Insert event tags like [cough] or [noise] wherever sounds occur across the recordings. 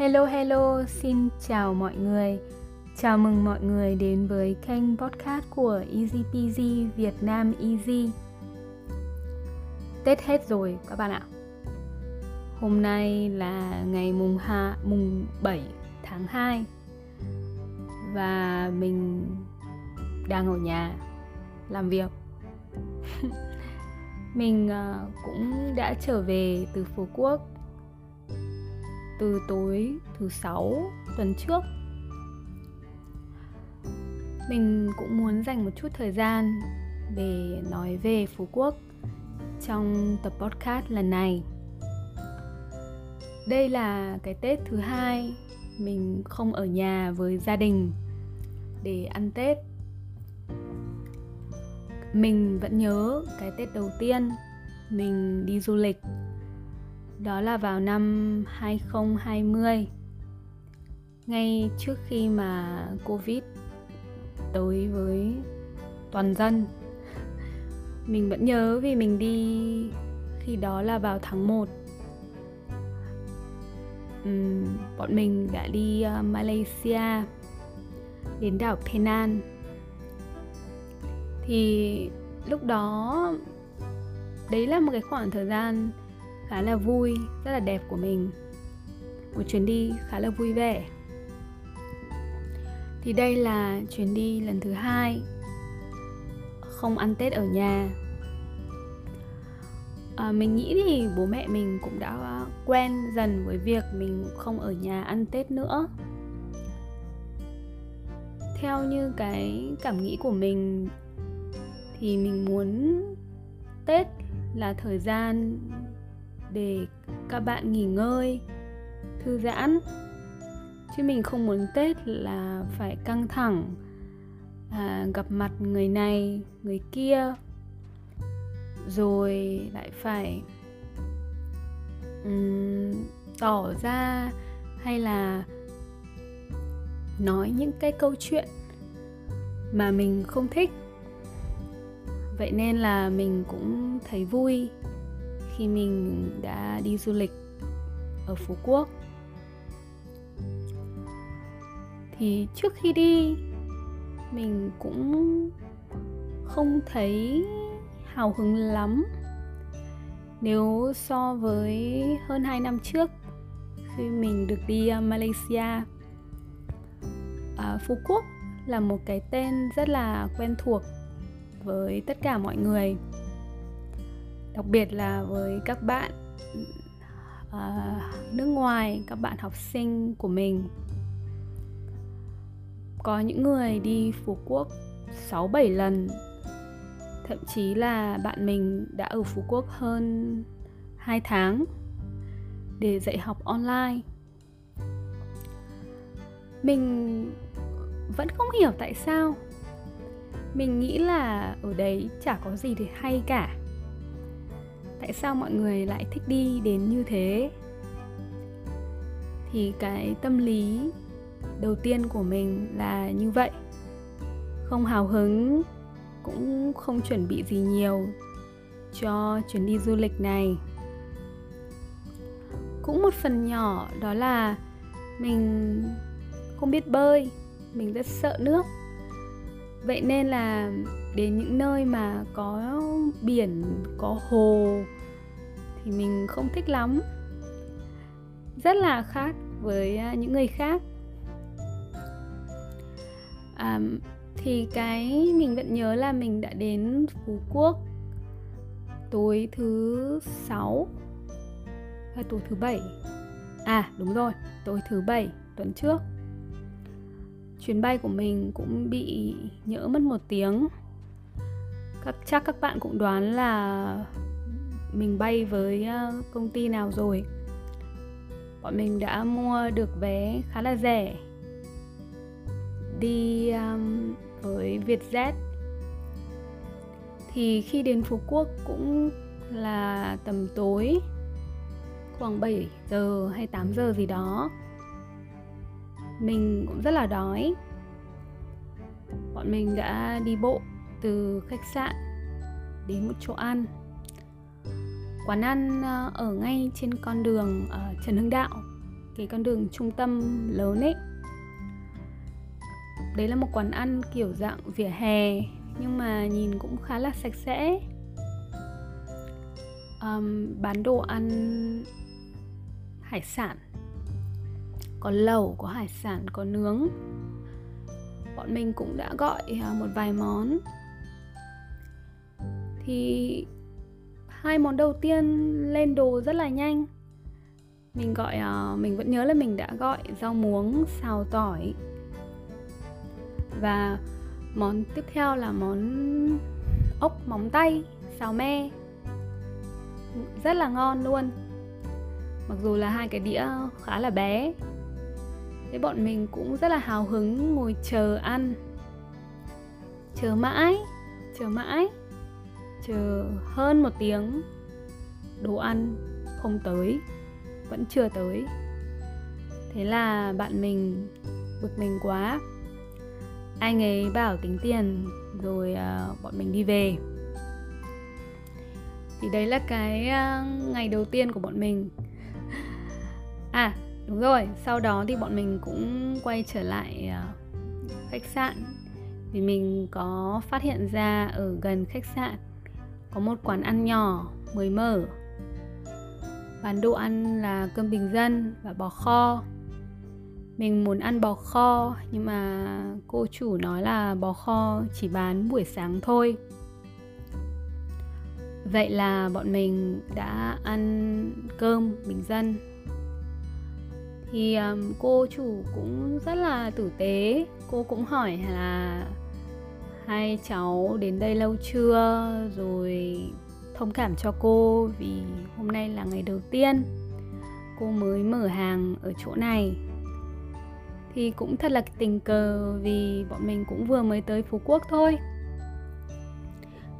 Hello hello, xin chào mọi người. Chào mừng mọi người đến với kênh podcast của Easy Peasy Việt Nam Easy. Tết hết rồi các bạn ạ. Hôm nay là ngày mùng ha, mùng 7 tháng 2 và mình đang ở nhà làm việc. [laughs] mình ờ, cũng đã trở về từ Phú Quốc từ tối thứ sáu tuần trước. Mình cũng muốn dành một chút thời gian để nói về phú quốc trong tập podcast lần này. Đây là cái tết thứ hai mình không ở nhà với gia đình để ăn tết. Mình vẫn nhớ cái tết đầu tiên mình đi du lịch đó là vào năm 2020 ngay trước khi mà Covid tới với toàn dân mình vẫn nhớ vì mình đi khi đó là vào tháng 1 uhm, bọn mình đã đi uh, Malaysia đến đảo Penang. Thì lúc đó đấy là một cái khoảng thời gian khá là vui rất là đẹp của mình. Một chuyến đi khá là vui vẻ. Thì đây là chuyến đi lần thứ hai. Không ăn tết ở nhà. À, mình nghĩ thì bố mẹ mình cũng đã quen dần với việc mình không ở nhà ăn tết nữa. Theo như cái cảm nghĩ của mình thì mình muốn tết là thời gian để các bạn nghỉ ngơi thư giãn. Chứ mình không muốn tết là phải căng thẳng à, gặp mặt người này người kia rồi lại phải um, tỏ ra hay là nói những cái câu chuyện mà mình không thích. Vậy nên là mình cũng thấy vui khi mình đã đi du lịch ở Phú Quốc. Thì trước khi đi mình cũng không thấy hào hứng lắm. Nếu so với hơn 2 năm trước khi mình được đi à, Malaysia à, Phú Quốc là một cái tên rất là quen thuộc với tất cả mọi người đặc biệt là với các bạn uh, nước ngoài các bạn học sinh của mình. Có những người đi phú quốc 6 7 lần thậm chí là bạn mình đã ở phú quốc hơn 2 tháng để dạy học online. Mình vẫn không hiểu tại sao. Mình nghĩ là ở đấy chả có gì để hay cả tại sao mọi người lại thích đi đến như thế? Thì cái tâm lý đầu tiên của mình là như vậy. Không hào hứng, cũng không chuẩn bị gì nhiều cho chuyến đi du lịch này. Cũng một phần nhỏ đó là mình không biết bơi, mình rất sợ nước. Vậy nên là đến những nơi mà có biển, có hồ thì mình không thích lắm. Rất là khác với à, những người khác. À, thì cái mình vẫn nhớ là mình đã đến phú quốc tối thứ sáu hay tối thứ bảy. À đúng rồi tối thứ bảy tuần trước. Chuyến bay của mình cũng bị nhỡ mất một tiếng. Các chắc các bạn cũng đoán là mình bay với ờ, công ty nào rồi? Bọn mình đã mua được vé khá là rẻ. Đi um, với Vietjet. Thì khi đến Phú Quốc cũng là tầm tối khoảng 7 giờ hay 8 giờ gì đó. Mình cũng rất là đói. Bọn mình đã đi bộ từ khách sạn đến một chỗ ăn quán ăn ờ, ở ngay trên con đường ở Trần Hưng Đạo cái con đường trung tâm lớn ấy. Đấy là một quán ăn kiểu dạng vỉa hè nhưng mà nhìn cũng khá là sạch sẽ. Um, bán đồ ăn hải sản. Có lẩu có hải sản có nướng. Bọn mình cũng đã gọi ờ, một vài món. Thì hai món đầu tiên lên đồ rất là nhanh. Mình gọi uh, mình vẫn nhớ là mình đã gọi rau muống xào tỏi. Và món tiếp theo là món ốc móng tay xào me. Rất là ngon luôn. Mặc dù là hai cái đĩa khá là bé thế bọn mình cũng rất là hào hứng ngồi chờ ăn. Chờ mãi chờ mãi chờ hơn một tiếng, đồ ăn không tới, vẫn chưa tới. Thế là bạn mình bực mình quá. Anh ấy bảo tính tiền rồi à, bọn mình đi về. Thì đấy là cái à, ngày đầu tiên của bọn mình. À đúng rồi, sau đó thì bọn mình cũng quay trở lại à, khách sạn. Vì mình có phát hiện ra ở gần khách sạn có một quán ăn nhỏ mới mở. Bán đồ ăn là cơm bình dân và bò kho. Mình muốn ăn bò kho nhưng mà cô chủ nói là bò kho chỉ bán buổi sáng thôi. Vậy là bọn mình đã ăn cơm bình dân. Thì um, cô chủ cũng rất là tử tế. Cô cũng hỏi là hai cháu đến đây lâu chưa? Rồi thông cảm cho cô vì hôm nay là ngày đầu tiên cô mới mở hàng ở chỗ này. Thì cũng thật là tình cờ vì bọn mình cũng vừa mới tới phú quốc thôi.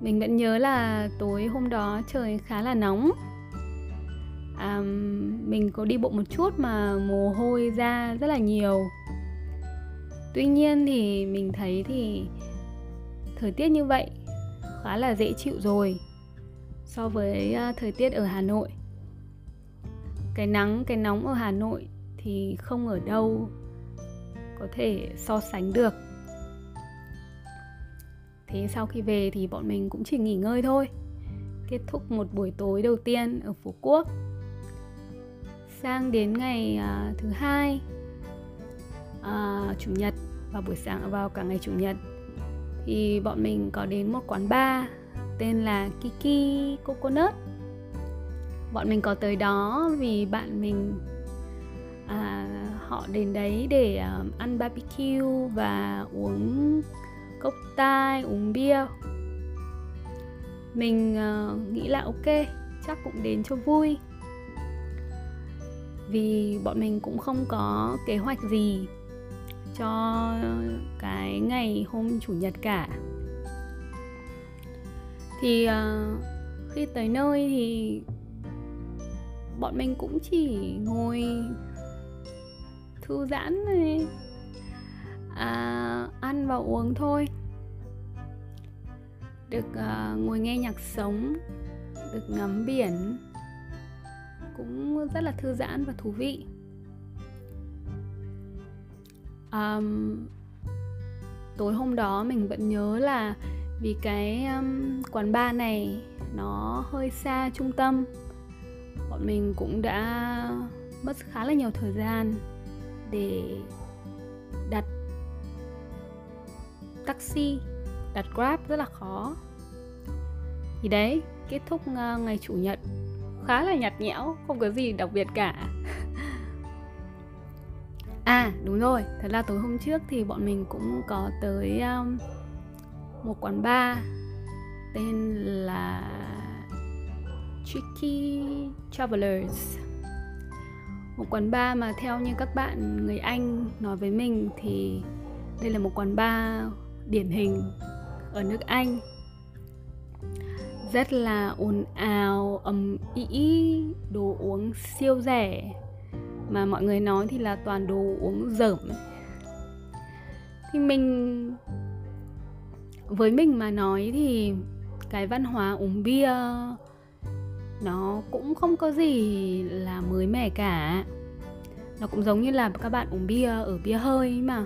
Mình vẫn nhớ là tối hôm đó trời khá là nóng. À, mình có đi bộ một chút mà mồ hôi ra rất là nhiều. Tuy nhiên thì mình thấy thì thời tiết như vậy khá là dễ chịu rồi so với ờ, thời tiết ở hà nội. Cái nắng cái nóng ở hà nội thì không ở đâu có thể so sánh được. Thế sau khi về thì bọn mình cũng chỉ nghỉ ngơi thôi kết thúc một buổi tối đầu tiên ở phú quốc. Sang đến ngày uh, thứ hai uh, chủ nhật và buổi sáng vào cả ngày chủ nhật thì bọn mình có đến một quán bar tên là Kiki Coconut. Bọn mình có tới đó vì bạn mình à, họ đến đấy để um, ăn barbecue và uống cốc tai uống bia. Mình uh, nghĩ là ok chắc cũng đến cho vui. Vì bọn mình cũng không có kế hoạch gì cho cái ngày hôm chủ nhật cả. Thì uh, khi tới nơi thì bọn mình cũng chỉ ngồi thư giãn này à, ăn và uống thôi. Được uh, ngồi nghe nhạc sống được ngắm biển cũng rất là thư giãn và thú vị um, tối hôm đó mình vẫn nhớ là vì cái um, quán bar này nó hơi xa trung tâm. Bọn mình cũng đã mất khá là nhiều thời gian để đặt taxi đặt grab rất là khó. Thì đấy kết thúc ờ, ngày chủ nhật. Khá là nhạt nhẽo không có gì đặc biệt cả à đúng rồi. Thật ra tối hôm trước thì bọn mình cũng có tới um, một quán bar tên là Tricky Travelers. Một quán bar mà theo như các bạn người Anh nói với mình thì đây là một quán bar điển hình ở nước Anh. Rất là ồn ào ầm ĩ đồ uống siêu rẻ mà mọi người nói thì là toàn đồ uống dởm thì mình, với mình mà nói thì cái văn hóa uống bia nó cũng không có gì là mới mẻ cả. Nó cũng giống như là các bạn uống bia ở bia hơi mà.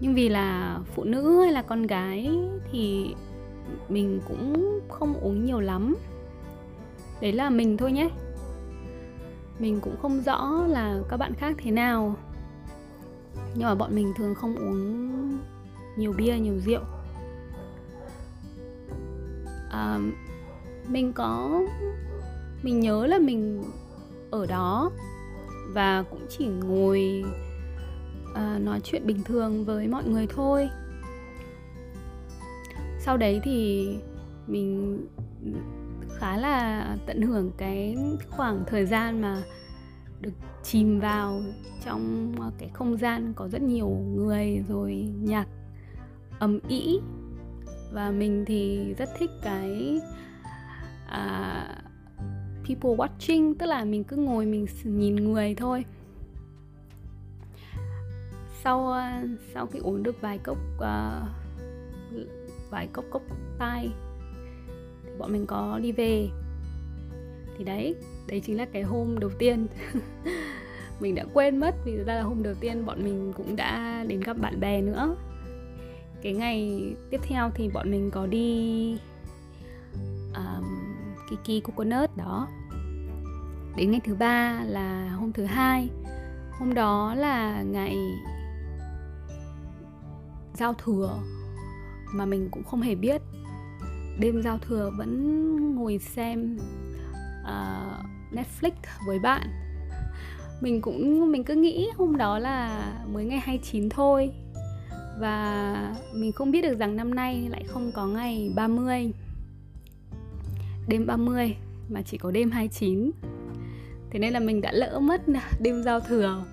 Nhưng vì là phụ nữ hay là con gái thì mình cũng không uống nhiều lắm. Đấy là mình thôi nhé mình cũng không rõ là các bạn khác thế nào. Nhưng mà bọn mình thường không uống nhiều bia nhiều rượu. À, mình có mình nhớ là mình ở đó và cũng chỉ ngồi à, nói chuyện bình thường với mọi người thôi. Sau đấy thì mình khá là tận hưởng cái khoảng thời gian mà được chìm vào trong ờ, cái không gian có rất nhiều người rồi nhạc ầm ĩ. Và mình thì rất thích cái à, people watching tức là mình cứ ngồi mình nhìn người thôi. Sau ờ, sau khi uống được vài cốc uh, vài cốc cốc tai bọn mình có đi về. Thì đấy đấy chính là cái hôm đầu tiên. [laughs] Mình đã quên mất vì ra là hôm đầu tiên bọn mình cũng đã đến gặp bạn bè nữa. Cái ngày tiếp theo thì bọn mình có đi um, Kiki Coconut đó. Đến ngày thứ ba là hôm thứ hai. Hôm đó là ngày giao thừa mà mình cũng không hề biết đêm giao thừa vẫn ngồi xem uh, Netflix với bạn. Mình cũng mình cứ nghĩ hôm đó là mới ngày 29 thôi. Và mình không biết được rằng năm nay lại không có ngày 30 đêm 30 mà chỉ có đêm 29 thế nên là mình đã lỡ mất [laughs] đêm giao thừa.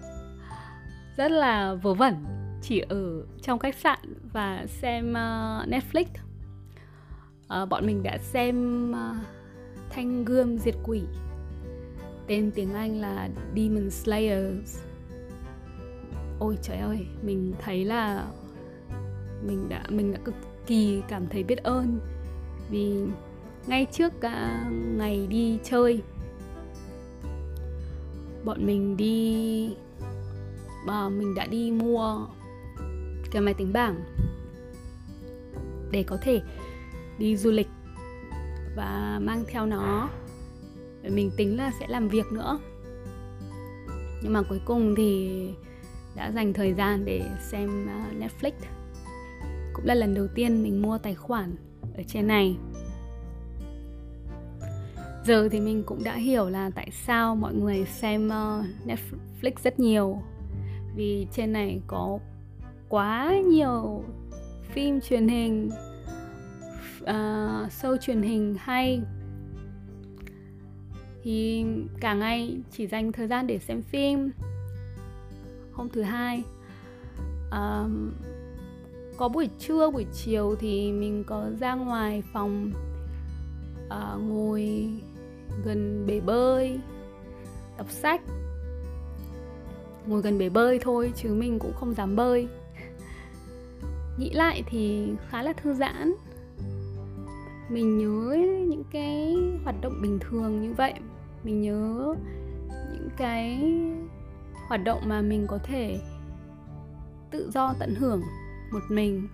Rất là vớ vẩn chỉ ở trong khách sạn và xem uh, Netflix. Ờ, bọn mình đã xem ờ, Thanh Gươm Diệt Quỷ. Tên tiếng Anh là Demon Slayers. Ôi trời ơi, mình thấy là mình đã mình đã cực kỳ cảm thấy biết ơn. Vì ngay trước cả ngày đi chơi, bọn mình đi mà mình đã đi mua cái máy tính bảng. Để có thể đi du lịch và mang theo nó. Mình tính là sẽ làm việc nữa. Nhưng mà cuối cùng thì đã dành thời gian để xem à, Netflix. Cũng là lần đầu tiên mình mua tài khoản ở trên này. Giờ thì mình cũng đã hiểu là tại sao mọi người xem ờ, Netflix rất nhiều. Vì trên này có quá nhiều phim truyền hình uh, show truyền hình hay. Thì cả ngày chỉ dành thời gian để xem phim. Hôm thứ hai uh, có buổi trưa buổi chiều thì mình có ra ngoài phòng uh, ngồi gần bể bơi đọc sách. Ngồi gần bể bơi thôi chứ mình cũng không dám bơi. Nghĩ lại thì khá là thư giãn mình nhớ những cái hoạt động bình thường như vậy. Mình nhớ những cái hoạt động mà mình có thể tự do tận hưởng một mình.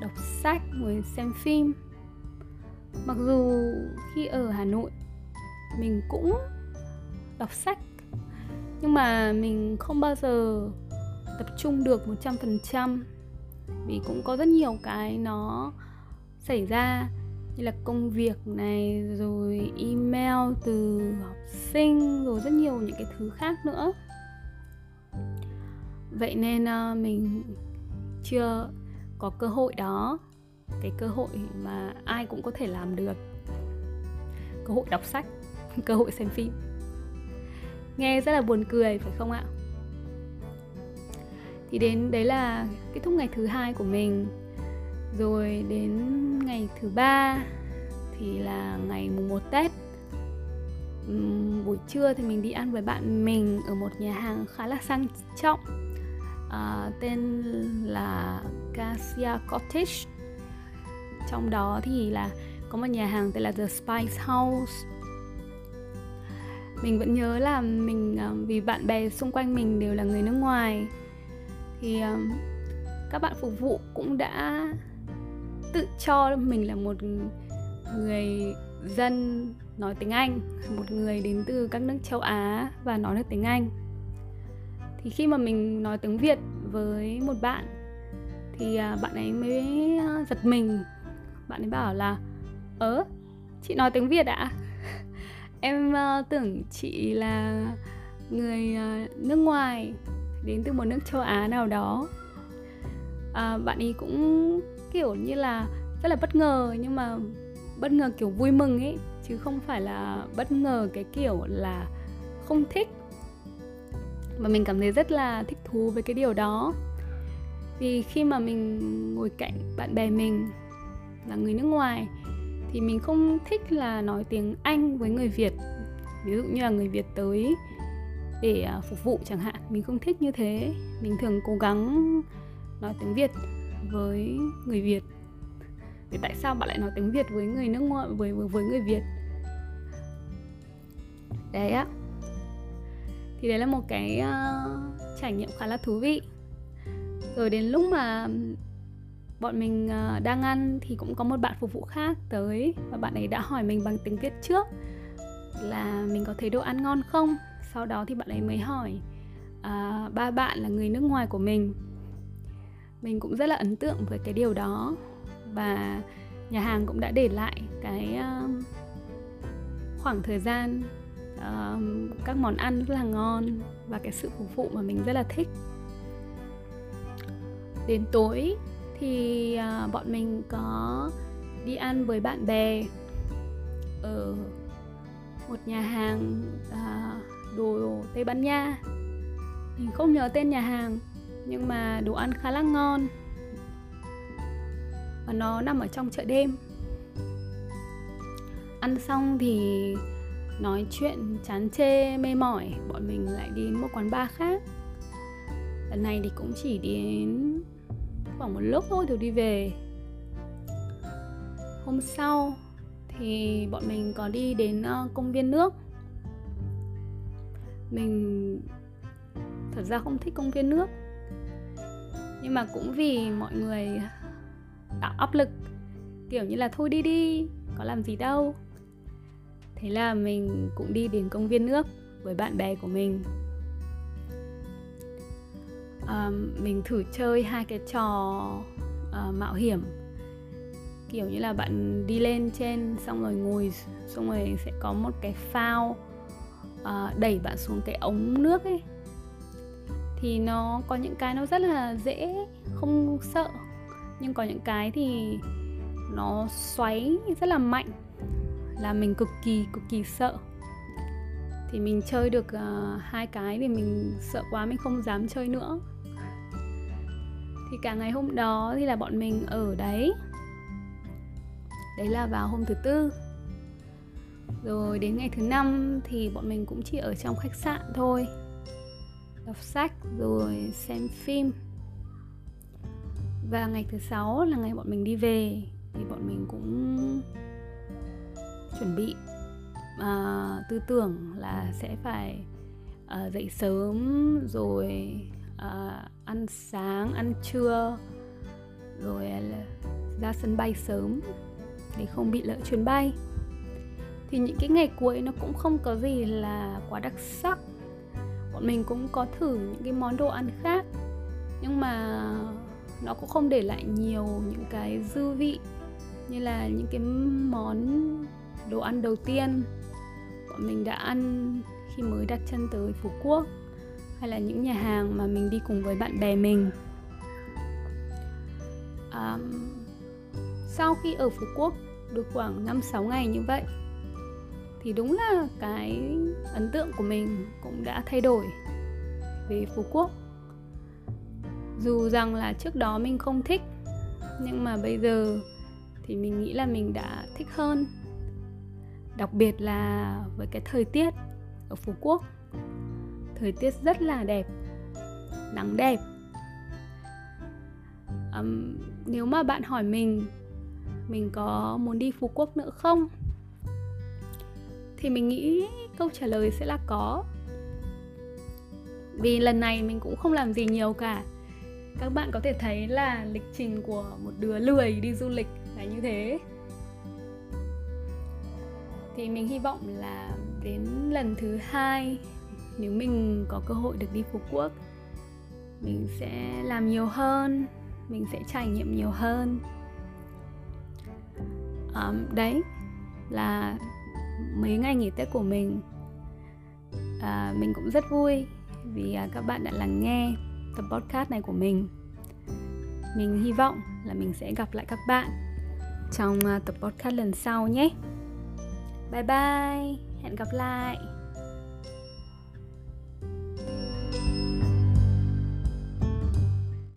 Đọc sách, ngồi xem phim. Mặc dù khi ở hà nội, mình cũng đọc sách. Nhưng mà mình không bao giờ tập trung được 100% vì cũng có rất nhiều cái nó xảy ra như là công việc này rồi email từ học sinh rồi rất nhiều những cái thứ khác nữa. Vậy nên uh, mình chưa có cơ hội đó. Cái cơ hội mà ai cũng có thể làm được. Cơ hội đọc sách [laughs] cơ hội xem phim. Nghe rất là buồn cười phải không ạ? Thì đến đấy là kết thúc ngày thứ hai của mình. Rồi đến ngày thứ ba thì là ngày mùng 1 Tết. Uhm, buổi trưa thì mình đi ăn với bạn mình ở một nhà hàng khá là sang trọng à, tên là Cassia Cottage. Trong đó thì là có một nhà hàng tên là The Spice House. Mình vẫn nhớ là mình à, vì bạn bè xung quanh mình đều là người nước ngoài. Thì à, các bạn phục vụ cũng đã tự cho mình là một người dân nói tiếng Anh, một người đến từ các nước châu Á và nói được tiếng Anh. Thì khi mà mình nói tiếng Việt với một bạn thì à, bạn ấy mới à, giật mình. Bạn ấy bảo là ớ chị nói tiếng Việt ạ? [laughs] À? em uh, tưởng chị là người uh, nước ngoài đến từ một nước châu Á nào đó à, bạn ấy cũng kiểu như là rất là bất ngờ nhưng mà bất ngờ kiểu vui mừng ấy chứ không phải là bất ngờ cái kiểu là không thích. Mà mình cảm thấy rất là thích thú với cái điều đó. Vì khi mà mình ngồi cạnh bạn bè mình là người nước ngoài thì mình không thích là nói tiếng Anh với người Việt. Ví dụ như là người Việt tới để à, phục vụ chẳng hạn mình không thích như thế. Mình thường cố gắng nói tiếng Việt với người Việt. Thì tại sao bạn lại nói tiếng Việt với người nước ngoài với với người Việt? Đấy á. Thì đấy là một cái uh, trải nghiệm khá là thú vị. Rồi đến lúc mà bọn mình uh, đang ăn thì cũng có một bạn phục vụ khác tới và bạn ấy đã hỏi mình bằng tiếng Việt trước là mình có thấy đồ ăn ngon không? Sau đó thì bạn ấy mới hỏi uh, ba bạn là người nước ngoài của mình mình cũng rất là ấn tượng với cái điều đó. Và nhà hàng cũng đã để lại cái uh, khoảng thời gian uh, các món ăn rất là ngon và cái sự phục vụ mà mình rất là thích. Đến tối thì uh, bọn mình có đi ăn với bạn bè ở một nhà hàng uh, đồ Tây Ban Nha. Mình không nhớ tên nhà hàng nhưng mà đồ ăn khá là ngon. Và nó nằm ở trong chợ đêm. Ăn xong thì nói chuyện, chán chê, mê mỏi. Bọn mình lại đi đến một quán bar khác. Lần này thì cũng chỉ đến khoảng một lúc thôi rồi đi về. Hôm sau thì bọn mình có đi đến ờ, công viên nước. Mình thật ra không thích công viên nước nhưng mà cũng vì mọi người tạo áp lực kiểu như là thôi đi đi có làm gì đâu. Thế là mình cũng đi đến công viên nước với bạn bè của mình. À, mình thử chơi hai cái trò à, mạo hiểm. Kiểu như là bạn đi lên trên xong rồi ngồi xong rồi sẽ có một cái phao à, đẩy bạn xuống cái ống nước ấy thì nó có những cái nó rất là dễ không sợ. Nhưng có những cái thì nó xoáy rất là mạnh là mình cực kỳ cực kỳ sợ. Thì mình chơi được uh, hai cái thì mình sợ quá mình không dám chơi nữa. Thì cả ngày hôm đó thì là bọn mình ở đấy. Đấy là vào hôm thứ tư. Rồi đến ngày thứ năm thì bọn mình cũng chỉ ở trong khách sạn thôi đọc sách rồi xem phim. Và ngày thứ sáu là ngày bọn mình đi về thì bọn mình cũng chuẩn bị uh, tư tưởng là sẽ phải uh, dậy sớm rồi uh, ăn sáng ăn trưa rồi ra sân bay sớm để không bị lỡ chuyến bay. Thì những cái ngày cuối nó cũng không có gì là quá đặc sắc bọn mình cũng có thử những cái món đồ ăn khác. Nhưng mà nó cũng không để lại nhiều những cái dư vị như là những cái món đồ ăn đầu tiên. Bọn mình đã ăn khi mới đặt chân tới phú quốc hay là những nhà hàng mà mình đi cùng với bạn bè mình. À, sau khi ở phú quốc được khoảng 5-6 ngày như vậy thì đúng là cái ấn tượng của mình cũng đã thay đổi về phú quốc. Dù rằng là trước đó mình không thích nhưng mà bây giờ thì mình nghĩ là mình đã thích hơn. Đặc biệt là với cái thời tiết ở phú quốc. Thời tiết rất là đẹp nắng đẹp. Um, nếu mà bạn hỏi mình mình có muốn đi phú quốc nữa không? Thì mình nghĩ câu trả lời sẽ là có. Vì lần này mình cũng không làm gì nhiều cả. Các bạn có thể thấy là lịch trình của một đứa lười đi du lịch là như thế. Thì mình hy vọng là đến lần thứ hai nếu mình có cơ hội được đi phú quốc mình sẽ làm nhiều hơn mình sẽ trải nghiệm nhiều hơn. Um, đấy là mấy ngày nghỉ tết của mình. À, mình cũng rất vui vì à, các bạn đã lắng nghe tập podcast này của mình. Mình hy vọng là mình sẽ gặp lại các bạn trong à, tập podcast lần sau nhé. Bye bye hẹn gặp lại.